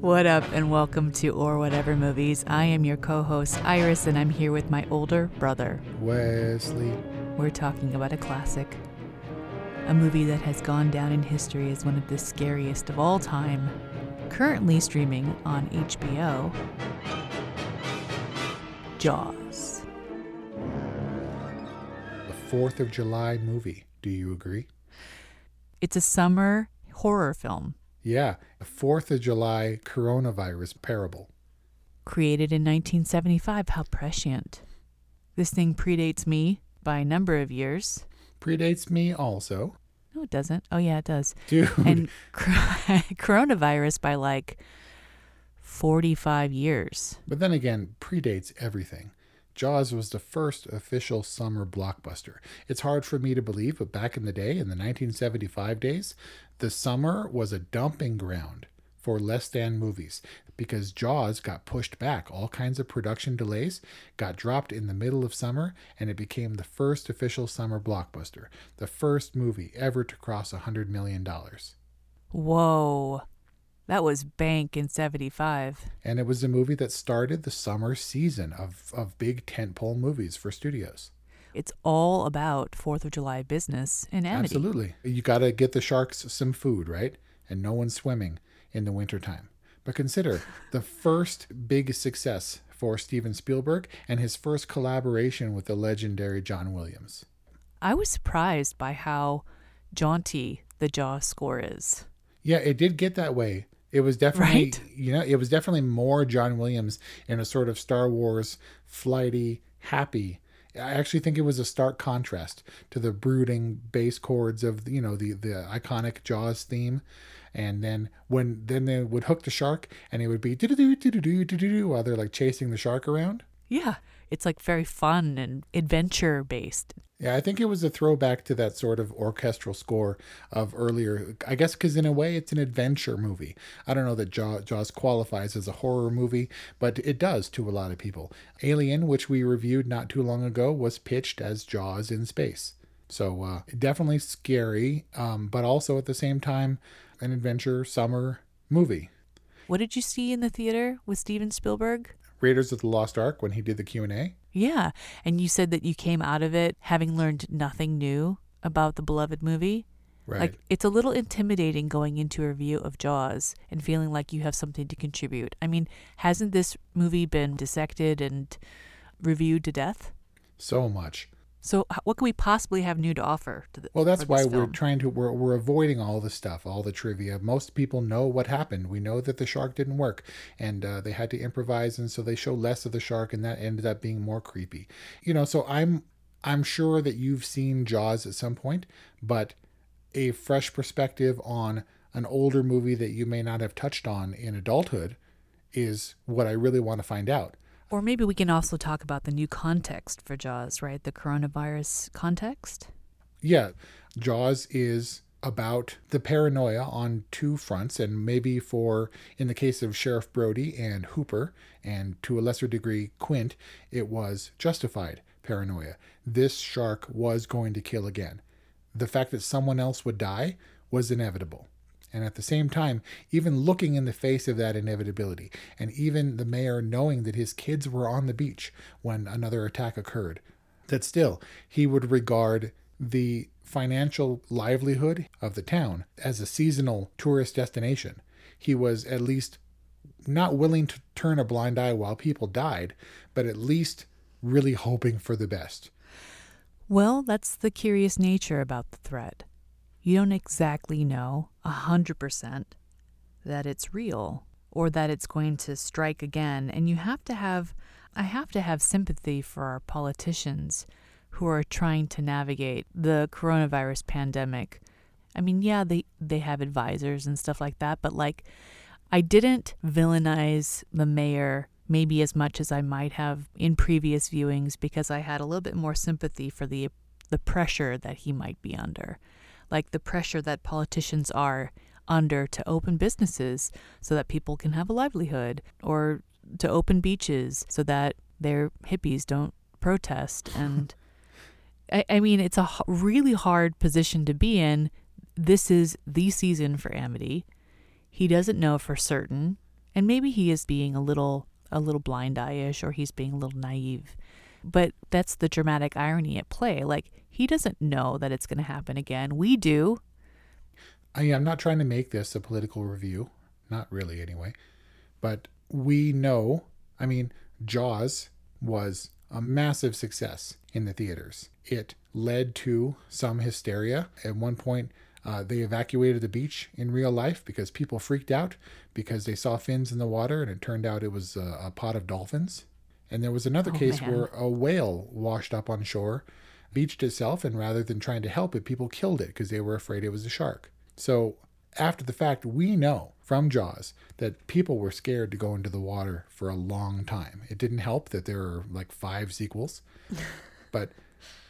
What up, and welcome to Or Whatever Movies. I am your co host, Iris, and I'm here with my older brother. Wesley. We're talking about a classic, a movie that has gone down in history as one of the scariest of all time, currently streaming on HBO Jaws. The 4th of July movie. Do you agree? It's a summer horror film Yeah, a 4th of July coronavirus parable. created in 1975. How prescient. This thing predates me by a number of years. Predates me also. No, it doesn't. Oh, yeah, it does. Dude, and cor- coronavirus by like 45 years. but then again, predates everything. Jaws was the first official summer blockbuster. It's hard for me to believe, but back in the day, in the 1975 days, the summer was a dumping ground for less than movies because Jaws got pushed back. All kinds of production delays got dropped in the middle of summer, and it became the first official summer blockbuster, the first movie ever to cross $100 million. Whoa. That was bank in 75. And it was a movie that started the summer season of, of big tentpole movies for studios. It's all about 4th of July business in Amity. Absolutely. You got to get the sharks some food, right? And no one's swimming in the wintertime. But consider the first big success for Steven Spielberg and his first collaboration with the legendary John Williams. I was surprised by how jaunty the Jaws score is. Yeah, it did get that way. It was definitely, Right? you know, it was definitely more John Williams in a sort of Star Wars flighty, happy. I actually think it was a stark contrast to the brooding bass chords of, you know, the the iconic Jaws theme. And then when then they would hook the shark and it would be do do do do do do do while they're like chasing the shark around. Yeah, it's like very fun and adventure based. Yeah, I think it was a throwback to that sort of orchestral score of earlier. I guess because in a way it's an adventure movie. I don't know that Jaws qualifies as a horror movie, but it does to a lot of people. Alien, which we reviewed not too long ago, was pitched as Jaws in space. So uh, definitely scary, um, but also at the same time an adventure summer movie. What did you see in the theater with Steven Spielberg? Raiders of the Lost Ark when he did the Q and A. Yeah, and you said that you came out of it having learned nothing new about the beloved movie. Right. Like it's a little intimidating going into a review of Jaws and feeling like you have something to contribute. I mean, hasn't this movie been dissected and reviewed to death? so much. So what can we possibly have new to offer to the Well, that's why this we're trying to we're we're avoiding all the stuff, all the trivia. Most people know what happened. We know that the shark didn't work, and uh, they had to improvise, and so they show less of the shark, and that ended up being more creepy. You know, so I'm I'm sure that you've seen Jaws at some point, but a fresh perspective on an older movie that you may not have touched on in adulthood is what I really want to find out. Or maybe we can also talk about the new context for Jaws, right? The coronavirus context. yeah, Jaws is about the paranoia on two fronts, and maybe for, in the case of Sheriff Brody and Hooper, and to a lesser degree Quint, it was justified paranoia. This shark was going to kill again. The fact that someone else would die was inevitable. And at the same time, even looking in the face of that inevitability, and even the mayor knowing that his kids were on the beach when another attack occurred, that still he would regard the financial livelihood of the town as a seasonal tourist destination. He was at least not willing to turn a blind eye while people died, but at least really hoping for the best. Well, that's the curious nature about the threat. You don't exactly know a hundred percent that it's real or that it's going to strike again, and you have to have I have to have sympathy for our politicians who are trying to navigate the coronavirus pandemic. I mean, yeah, they they have advisors and stuff like that, but like I didn't villainize the mayor maybe as much as I might have in previous viewings because I had a little bit more sympathy for the the pressure that he might be under. Like the pressure that politicians are under to open businesses so that people can have a livelihood or to open beaches so that their hippies don't protest. And I, I mean it's a h- really hard position to be in. This is the season for Amity. He doesn't know for certain and maybe he is being a little a little blind eye-ish or he's being a little naive but that's the dramatic irony at play. Like he doesn't know that it's going to happen again we do I, I'm not trying to make this a political review, not really anyway, but we know, I mean, Jaws was a massive success in the theaters. It led to some hysteria. At one point, uh, they evacuated the beach in real life because people freaked out because they saw fins in the water and it turned out it was a, a pot of dolphins. And there was another Oh, case man. where a whale washed up on shore, beached itself, and rather than trying to help it, people killed it because they were afraid it was a shark. So after the fact, we know from Jaws that people were scared to go into the water for a long time. It didn't help that there are like five sequels. but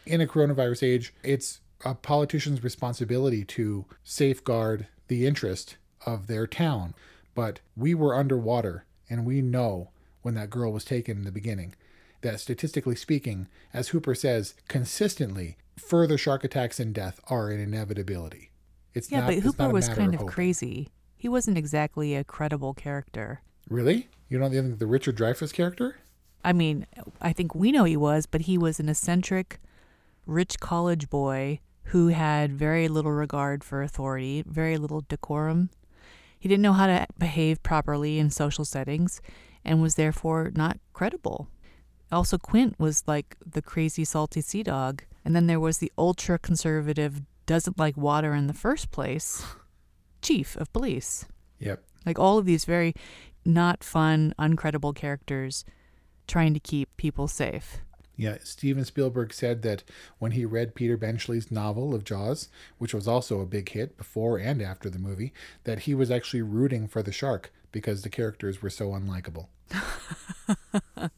in a coronavirus age, it's a politician's responsibility to safeguard the interest of their town. But we were underwater, and we know when that girl was taken in the beginning that statistically speaking, as Hooper says, consistently, further shark attacks and death are an inevitability. It's yeah not, but Hooper was kind of hoping. crazy he wasn't exactly a credible character Really? You don't think the Richard Dreyfuss character? I mean, I think we know he was, but he was an eccentric, rich college boy who had very little regard for authority, very little decorum. He didn't know how to behave properly in social settings and was therefore not credible. Also, Quint was like the crazy, salty sea dog. And then there was the ultra conservative, doesn't like water in the first place, chief of police. Yep. Like all of these very not fun, uncredible characters trying to keep people safe. Yeah, Steven Spielberg said that when he read Peter Benchley's novel of Jaws, which was also a big hit before and after the movie, that he was actually rooting for the shark because the characters were so unlikable.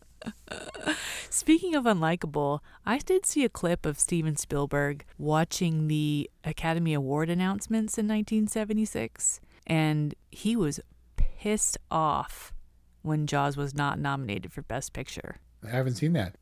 Speaking of unlikable, I did see a clip of Steven Spielberg watching the Academy Award announcements in 1976, and he was pissed off when Jaws was not nominated for Best Picture. I haven't seen that.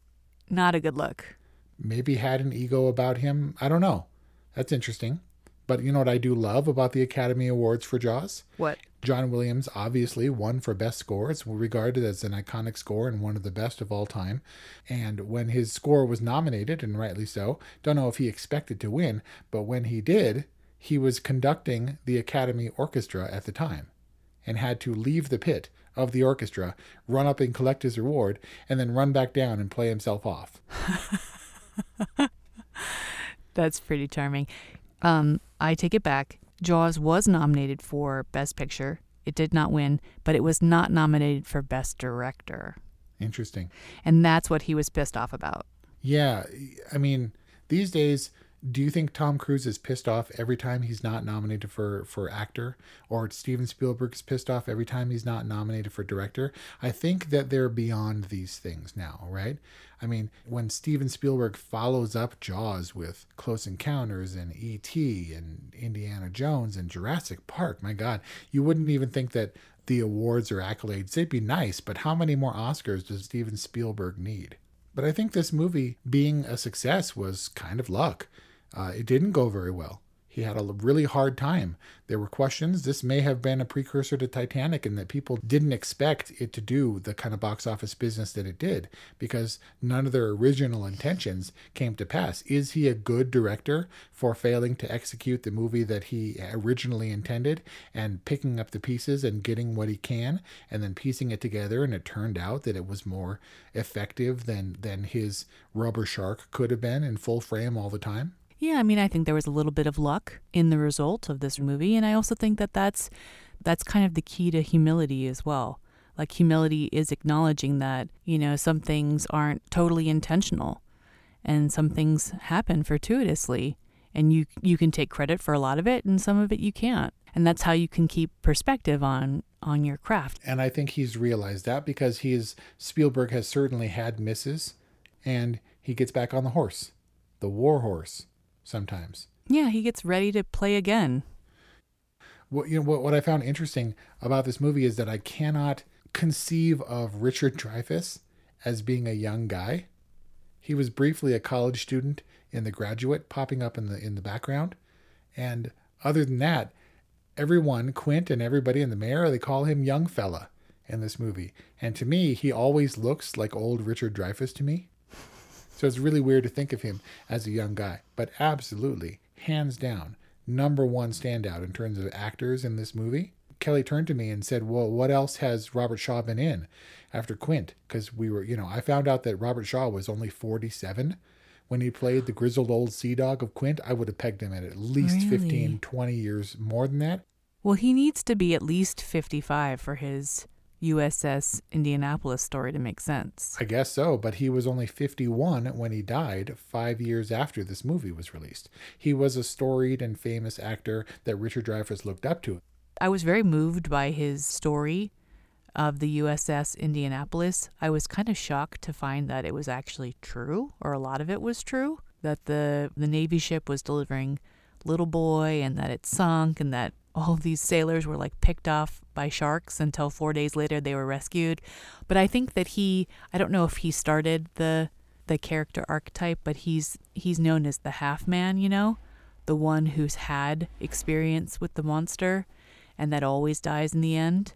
Not a good look. Maybe had an ego about him. I don't know. That's interesting. But you know what I do love about the Academy Awards for Jaws? What? John Williams obviously won for best score. It's regarded as an iconic score and one of the best of all time. And when his score was nominated, and rightly so, don't know if he expected to win, but when he did, he was conducting the Academy Orchestra at the time and had to leave the pit of the orchestra, run up and collect his reward, and then run back down and play himself off. That's pretty charming. Um, I take it back. Jaws was nominated for Best Picture. It did not win, but it was not nominated for Best Director. Interesting. And that's what he was pissed off about. Yeah, I mean, these days Do you think Tom Cruise is pissed off every time he's not nominated for for actor, or Steven Spielberg is pissed off every time he's not nominated for director? I think that they're beyond these things now, right? I mean, when Steven Spielberg follows up Jaws with Close Encounters and E.T. and Indiana Jones and Jurassic Park, my God, you wouldn't even think that the awards or accolades, they'd be nice, but how many more Oscars does Steven Spielberg need? But I think this movie being a success was kind of luck. Uh, it didn't go very well. He had a really hard time. There were questions. This may have been a precursor to Titanic, and that people didn't expect it to do the kind of box office business that it did because none of their original intentions came to pass. Is he a good director for failing to execute the movie that he originally intended and picking up the pieces and getting what he can and then piecing it together? And it turned out that it was more effective than, than his rubber shark could have been in full frame all the time? Yeah, I mean, I think there was a little bit of luck in the result of this movie, and I also think that that's that's kind of the key to humility as well. Like humility is acknowledging that, you know, some things aren't totally intentional and some things happen fortuitously and you you can take credit for a lot of it and some of it you can't. And that's how you can keep perspective on on your craft. And I think he's realized that because he's Spielberg has certainly had misses and he gets back on the horse, the war horse sometimes. Yeah, he gets ready to play again. What you know what what I found interesting about this movie is that I cannot conceive of Richard Dreyfuss as being a young guy. He was briefly a college student in The Graduate, popping up in the in the background, and other than that, everyone, Quint and everybody in the mayor, they call him young fella in this movie. And to me, he always looks like old Richard Dreyfuss to me. So it's really weird to think of him as a young guy, but absolutely, hands down, number one standout in terms of actors in this movie. Kelly turned to me and said, Well, what else has Robert Shaw been in after Quint? Because we were, you know, I found out that Robert Shaw was only 47 when he played the grizzled old sea dog of Quint. I would have pegged him at at least Really? 15, 20 years more than that. Well, he needs to be at least 55 for his USS Indianapolis story to make sense. I guess so, but he was only 51 when he died, five years after this movie was released. He was a storied and famous actor that Richard Dreyfuss looked up to. I was very moved by his story of the USS Indianapolis. I was kind of shocked to find that it was actually true, or a lot of it was true, that the the Navy ship was delivering little boy and that it sunk and that all of these sailors were like picked off by sharks until 4 days later they were rescued. But I think that he I don't know if he started the the character archetype, but he's he's known as the half man, you know, the one who's had experience with the monster and that always dies in the end.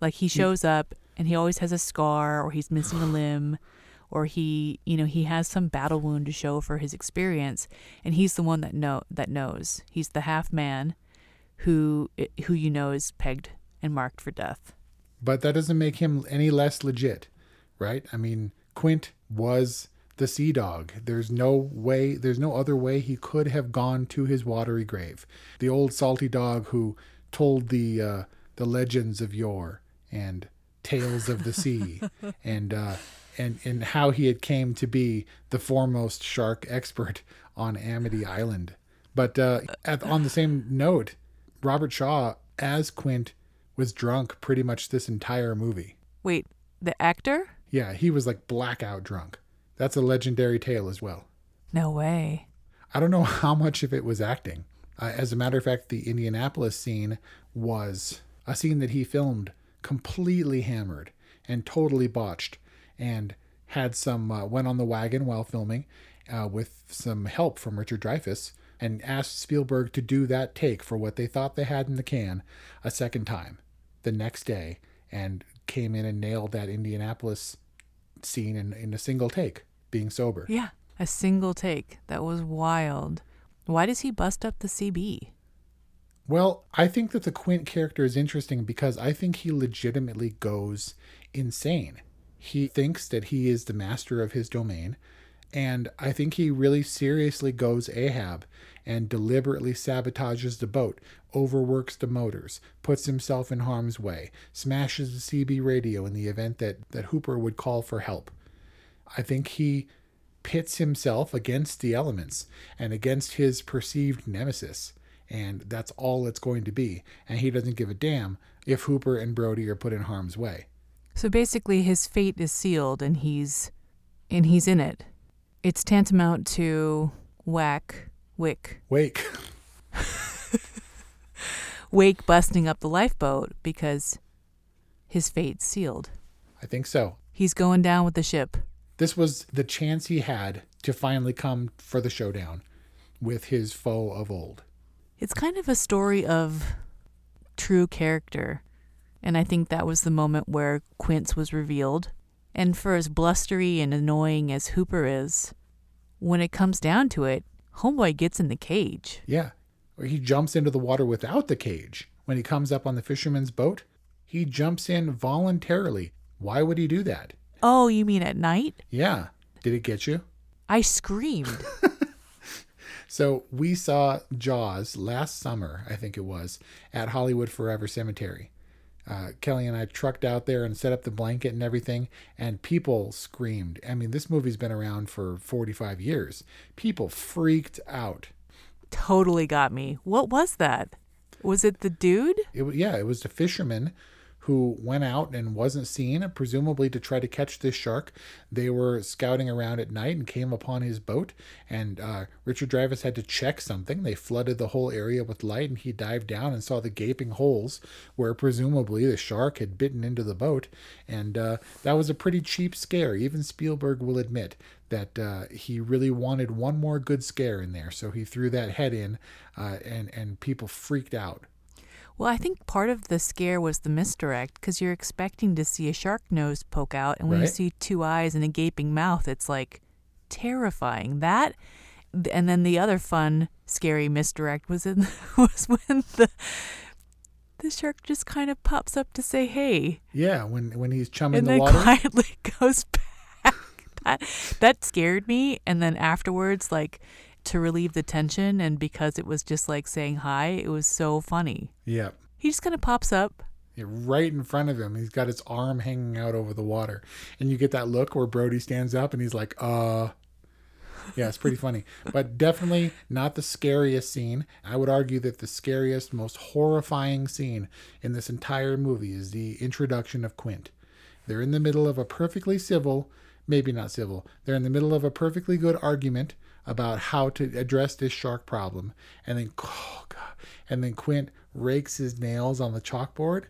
Like he mm. shows up and he always has a scar or he's missing a limb or he, you know, he has some battle wound to show for his experience and he's the one that know that knows. He's the half man who who you know is pegged and marked for death. But that doesn't make him any less legit, right? I mean, Quint was the sea dog. There's no way, there's no other way he could have gone to his watery grave. The old salty dog who told the uh, the legends of yore and tales of the sea and uh, and and how he had came to be the foremost shark expert on Amity Island. But uh, at, on the same note, Robert Shaw as Quint was drunk pretty much this entire movie. Wait, the actor? Yeah, he was like blackout drunk. That's a legendary tale as well. No way. I don't know how much of it was acting. Uh, as a matter of fact, the Indianapolis scene was a scene that he filmed completely hammered and totally botched and had some, uh, went on the wagon while filming uh, with some help from Richard Dreyfuss and asked Spielberg to do that take for what they thought they had in the can a second time the next day and came in and nailed that Indianapolis scene in, in a single take, being sober. Yeah, a single take. That was wild. Why does he bust up the CB? Well, I think that the Quint character is interesting because I think he legitimately goes insane. He thinks that he is the master of his domain, and I think he really seriously goes Ahab and deliberately sabotages the boat, overworks the motors, puts himself in harm's way, smashes the CB radio in the event that, that Hooper would call for help. I think he pits himself against the elements and against his perceived nemesis. And that's all it's going to be. And he doesn't give a damn if Hooper and Brody are put in harm's way. So basically his fate is sealed and he's and he's in it. It's tantamount to whack wick Wake. wake busting up the lifeboat because his fate's sealed. I think so. He's going down with the ship. This was the chance he had to finally come for the showdown with his foe of old. It's kind of a story of true character. And I think that was the moment where Quint was revealed. And for as blustery and annoying as Hooper is, when it comes down to it, Homeboy gets in the cage. Yeah. Or he jumps into the water without the cage. When he comes up on the fisherman's boat, he jumps in voluntarily. Why would he do that? Oh, you mean at night? Yeah. Did it get you? I screamed. So we saw Jaws last summer, I think it was, at Hollywood Forever Cemetery. Uh, Kelly and I trucked out there and set up the blanket and everything, and people screamed. I mean, this movie's been around for 45 years. People freaked out. totally got me. What was that? Was it the dude? It, yeah, it was the fisherman who went out and wasn't seen, presumably to try to catch this shark. They were scouting around at night and came upon his boat, and uh, Richard Dreyfuss had to check something. They flooded the whole area with light, and he dived down and saw the gaping holes where presumably the shark had bitten into the boat. And uh, that was a pretty cheap scare. Even Spielberg will admit that uh, he really wanted one more good scare in there, so he threw that head in, uh, and and people freaked out. Well, I think part of the scare was the misdirect because you're expecting to see a shark nose poke out, and when you see two eyes and a gaping mouth, it's like terrifying. That, and then the other fun, scary misdirect was in was when the the shark just kind of pops up to say hey, Yeah, when when he's chumming and the then water. quietly goes back. That that scared me, and then afterwards, like to relieve the tension, and because it was just like saying hi, it was so funny. Yeah. He just kind of pops up. Yeah, right in front of him. He's got his arm hanging out over the water. And you get that look where Brody stands up and he's like, uh. Yeah, it's pretty funny. But definitely not the scariest scene. I would argue that the scariest, most horrifying scene in this entire movie is the introduction of Quint. They're in the middle of a perfectly civil, maybe not civil, they're in the middle of a perfectly good argument about how to address this shark problem. And then, oh God, and then Quint rakes his nails on the chalkboard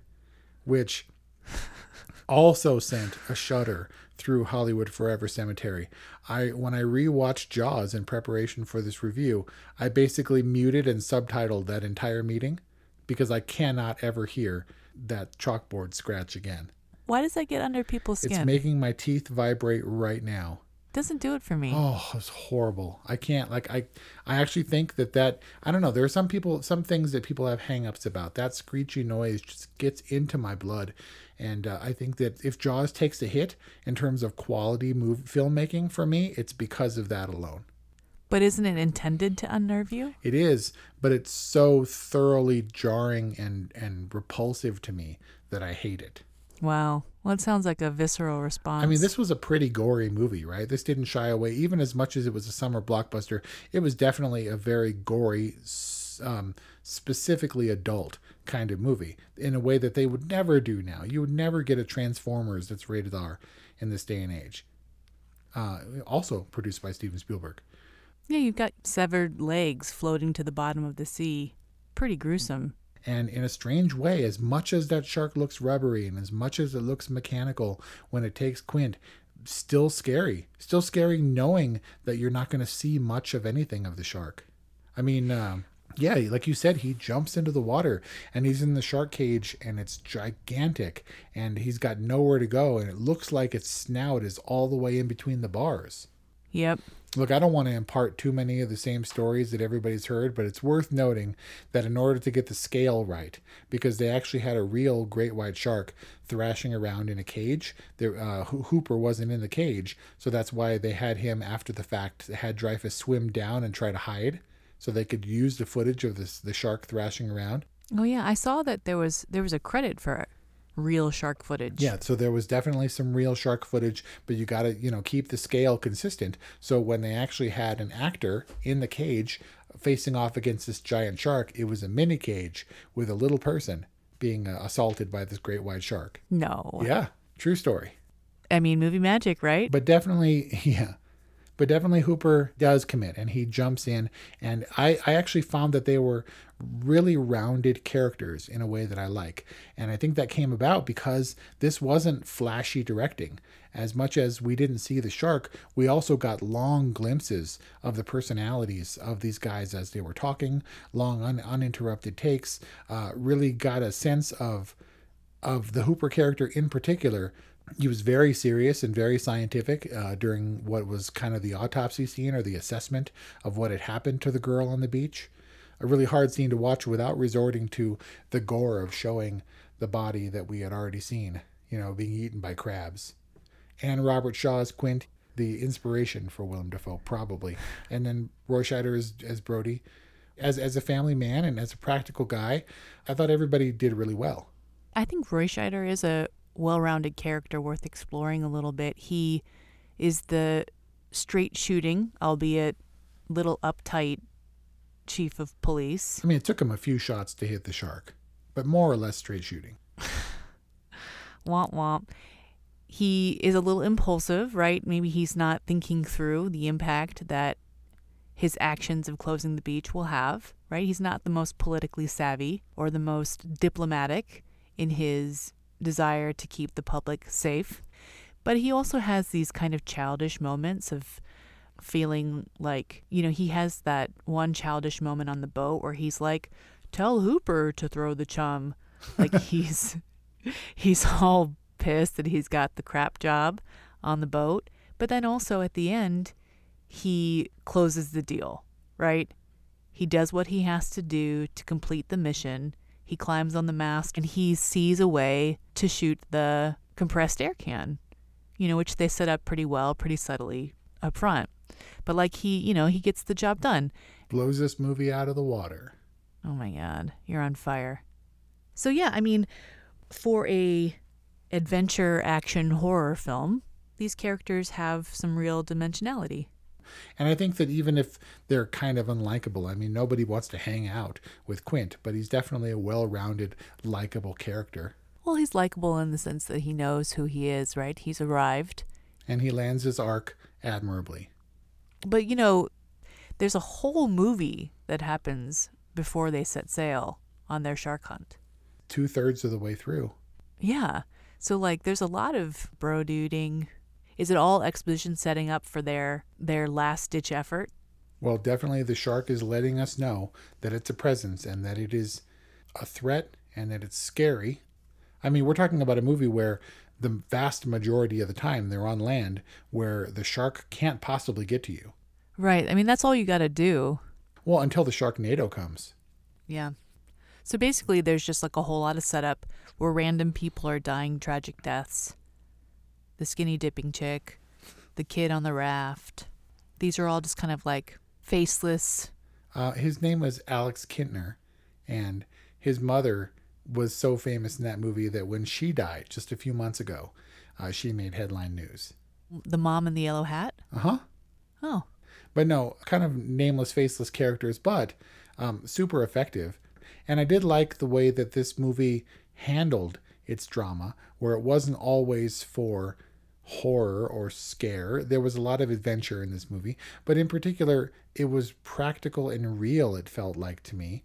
which also sent a shudder through Hollywood Forever Cemetery. I when I rewatched Jaws in preparation for this review, I basically muted and subtitled that entire meeting because I cannot ever hear that chalkboard scratch again. Why does that get under people's skin? It's making my teeth vibrate right now. Doesn't do it for me. Oh, it's horrible. I can't like I I actually think that that I don't know, there are some people some things that people have hangups about. That screechy noise just gets into my blood. And uh, I think that if Jaws takes a hit in terms of quality move filmmaking for me, it's because of that alone. But isn't it intended to unnerve you? It is, but it's so thoroughly jarring and and repulsive to me that I hate it. Wow. Well, it sounds like a visceral response. I mean, this was a pretty gory movie, right? This didn't shy away, even as much as it was a summer blockbuster. It was definitely a very gory, um, specifically adult kind of movie in a way that they would never do now. You would never get a Transformers that's rated R in this day and age. Uh, also produced by Steven Spielberg. Yeah, you've got severed legs floating to the bottom of the sea. Pretty gruesome. And in a strange way, as much as that shark looks rubbery and as much as it looks mechanical when it takes Quint, still scary. Still scary knowing that you're not going to see much of anything of the shark. I mean, um, yeah, like you said, he jumps into the water and he's in the shark cage and it's gigantic and he's got nowhere to go and it looks like its snout is all the way in between the bars. Yep. Look, I don't want to impart too many of the same stories that everybody's heard, but it's worth noting that in order to get the scale right, because they actually had a real great white shark thrashing around in a cage, there, uh, Hooper wasn't in the cage, so that's why they had him after the fact, had Dreyfuss swim down and try to hide, so they could use the footage of this the shark thrashing around. Oh yeah, I saw that there was there was a credit for real shark footage. Yeah, so there was definitely some real shark footage, but you got to, you know, keep the scale consistent. So when they actually had an actor in the cage facing off against this giant shark, it was a mini cage with a little person being uh, assaulted by this great white shark. No. Yeah, true story. I mean, movie magic, right? But definitely, yeah. But definitely Hooper does commit and he jumps in. And I, I actually found that they were really rounded characters in a way that I like. And I think that came about because this wasn't flashy directing. As much as we didn't see the shark, we also got long glimpses of the personalities of these guys as they were talking, long un- uninterrupted takes, uh, really got a sense of of the Hooper character in particular he was very serious and very scientific uh, during what was kind of the autopsy scene or the assessment of what had happened to the girl on the beach. A really hard scene to watch without resorting to the gore of showing the body that we had already seen, you know, being eaten by crabs. And Robert Shaw's Quint, the inspiration for Willem Dafoe, probably. And then Roy Scheider as, as Brody. As, as a family man and as a practical guy, I thought everybody did really well. I think Roy Scheider is a well rounded character worth exploring a little bit. He is the straight shooting, albeit little uptight chief of police. I mean, it took him a few shots to hit the shark, but more or less straight shooting. womp womp. He is a little impulsive, right? Maybe he's not thinking through the impact that his actions of closing the beach will have, right? He's not the most politically savvy or the most diplomatic in his desire to keep the public safe. But he also has these kind of childish moments of feeling like, you know, he has that one childish moment on the boat where he's like, tell Hooper to throw the chum. Like he's he's all pissed that he's got the crap job on the boat. But then also at the end, he closes the deal, right? He does what he has to do to complete the mission he climbs on the mast and he sees a way to shoot the compressed air can, you know, which they set up pretty well, pretty subtly up front. But like he, you know, he gets the job done. Blows this movie out of the water. Oh my god, you're on fire. So yeah, I mean, for a adventure action horror film, these characters have some real dimensionality. And I think that even if they're kind of unlikable, I mean, nobody wants to hang out with Quint, but he's definitely a well rounded, likable character. Well, he's likable in the sense that he knows who he is, right? He's arrived. And he lands his arc admirably. But, you know, there's a whole movie that happens before they set sail on their shark hunt. Two thirds of the way through. Yeah. So, like, there's a lot of bro duding, is it all exposition setting up for their their last ditch effort? Well, definitely the shark is letting us know that it's a presence and that it is a threat and that it's scary. I mean, we're talking about a movie where the vast majority of the time they're on land where the shark can't possibly get to you. Right. I mean, that's all you got to do. Well, until the Sharknado comes. Yeah. So basically, there's just like a whole lot of setup where random people are dying tragic deaths the skinny dipping chick, the kid on the raft. These are all just kind of like faceless. Uh, his name was Alex Kintner, and his mother was so famous in that movie that when she died just a few months ago, uh, she made headline news. The mom in the yellow hat? Uh huh. Oh. But no, kind of nameless, faceless characters, but um, super effective. And I did like the way that this movie handled its drama, where it wasn't always for horror or scare. There was a lot of adventure in this movie, but in particular, it was practical and real, it felt like to me.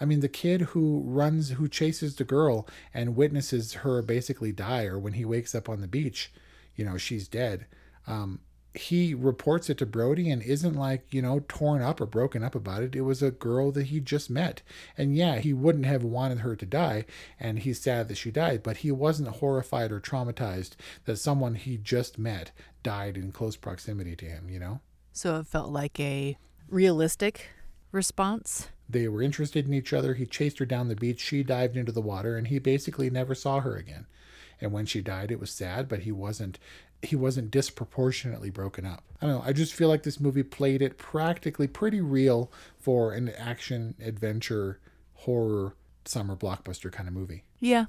I mean, the kid who runs, who chases the girl and witnesses her basically die, or when he wakes up on the beach, you know, she's dead. Um, he reports it to Brody and isn't like, you know, torn up or broken up about it. It was a girl that he just met. And yeah, he wouldn't have wanted her to die, and he's sad that she died, but he wasn't horrified or traumatized that someone he just met died in close proximity to him, you know? So it felt like a realistic response. They were interested in each other. He chased her down the beach. She dived into the water, and he basically never saw her again. And when she died, it was sad, but he wasn't he wasn't disproportionately broken up. I don't know. I just feel like this movie played it practically pretty real for an action adventure horror summer blockbuster kind of movie. Yeah.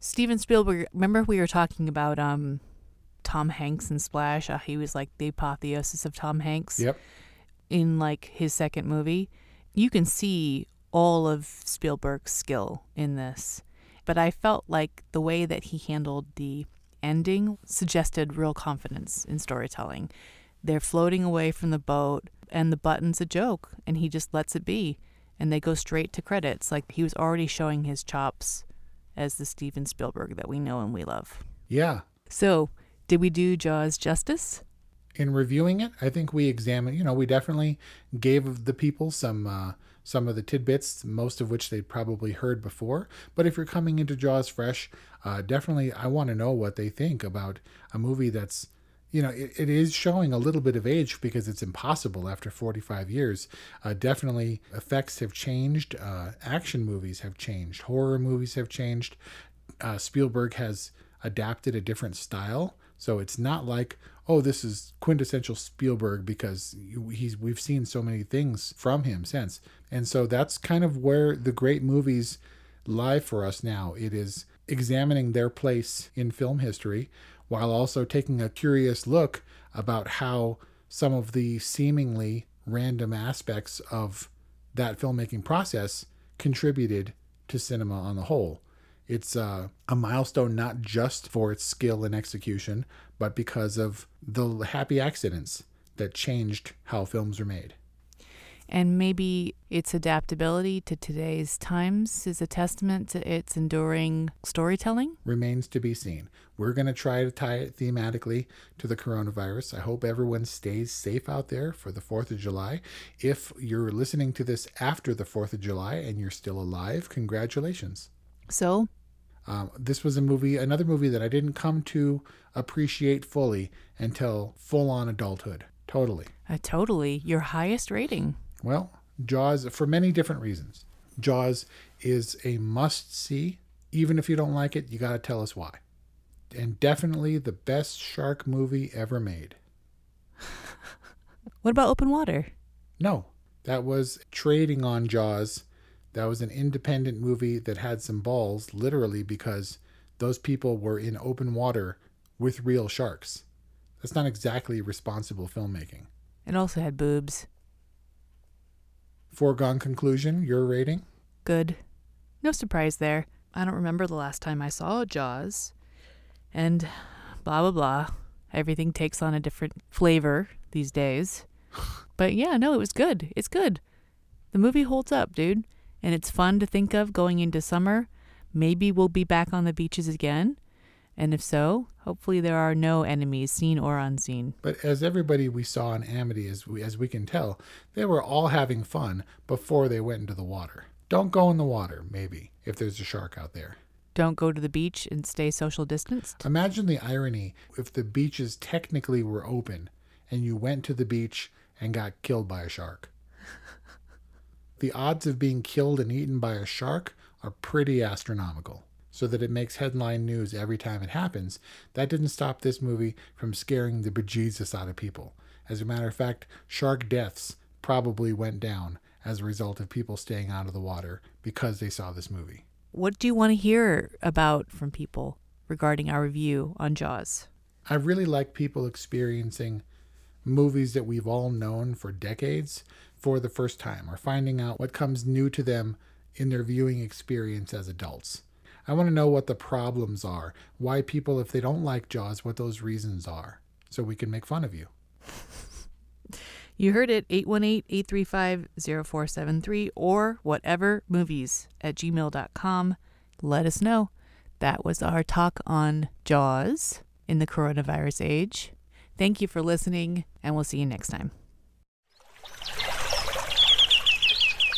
Steven Spielberg, remember we were talking about um, Tom Hanks and Splash? Uh, he was like the apotheosis of Tom Hanks. Yep. In like his second movie. You can see all of Spielberg's skill in this. But I felt like the way that he handled the ending suggested real confidence in storytelling. They're floating away from the boat, and the button's a joke, and he just lets it be. And they go straight to credits. Like he was already showing his chops as the Steven Spielberg that we know and we love. Yeah. So, did we do Jaws justice? In reviewing it, I think we examined, you know, we definitely gave the people some uh, some of the tidbits, most of which they'd probably heard before. But if you're coming into Jaws fresh, uh, definitely I want to know what they think about a movie that's you know, it, it is showing a little bit of age because it's impossible after 45 years. Uh, definitely, effects have changed. Uh, action movies have changed. Horror movies have changed. Uh, Spielberg has adapted a different style. So it's not like, oh, this is quintessential Spielberg because he's we've seen so many things from him since. And so that's kind of where the great movies lie for us now. It is examining their place in film history while also taking a curious look about how some of the seemingly random aspects of that filmmaking process contributed to cinema on the whole. It's uh, a milestone not just for its skill and execution, but because of the happy accidents that changed how films are made. And maybe its adaptability to today's times is a testament to its enduring storytelling? Remains to be seen. We're going to try to tie it thematically to the coronavirus. I hope everyone stays safe out there for the 4th of July. If you're listening to this after the 4th of July and you're still alive, congratulations. So, um, this was a movie, another movie that I didn't come to appreciate fully until full on adulthood. Totally. Uh, totally. Your highest rating. Well, Jaws, for many different reasons. Jaws is a must see. Even if you don't like it, you got to tell us why. And definitely the best shark movie ever made. what about Open Water? No, that was trading on Jaws. That was an independent movie that had some balls, literally, because those people were in open water with real sharks. That's not exactly responsible filmmaking. It also had boobs. Foregone conclusion, your rating? Good. No surprise there. I don't remember the last time I saw Jaws. And blah, blah, blah. Everything takes on a different flavor these days. But yeah, no, it was good. It's good. The movie holds up, dude. And it's fun to think of going into summer. Maybe we'll be back on the beaches again. And if so, hopefully there are no enemies, seen or unseen. But as everybody we saw in Amity, as we, as we can tell, they were all having fun before they went into the water. Don't go in the water, maybe, if there's a shark out there. Don't go to the beach and stay social distanced. Imagine the irony if the beaches technically were open and you went to the beach and got killed by a shark. The odds of being killed and eaten by a shark are pretty astronomical so that it makes headline news every time it happens, that didn't stop this movie from scaring the bejesus out of people. As a matter of fact, shark deaths probably went down as a result of people staying out of the water because they saw this movie. What do you want to hear about from people regarding our review on Jaws? I really like people experiencing movies that we've all known for decades for the first time or finding out what comes new to them in their viewing experience as adults. I want to know what the problems are, why people, if they don't like Jaws, what those reasons are, so we can make fun of you. You heard it 818 835 0473 or whatever movies at gmail.com. Let us know. That was our talk on Jaws in the coronavirus age. Thank you for listening, and we'll see you next time.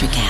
Electricast. Electricast.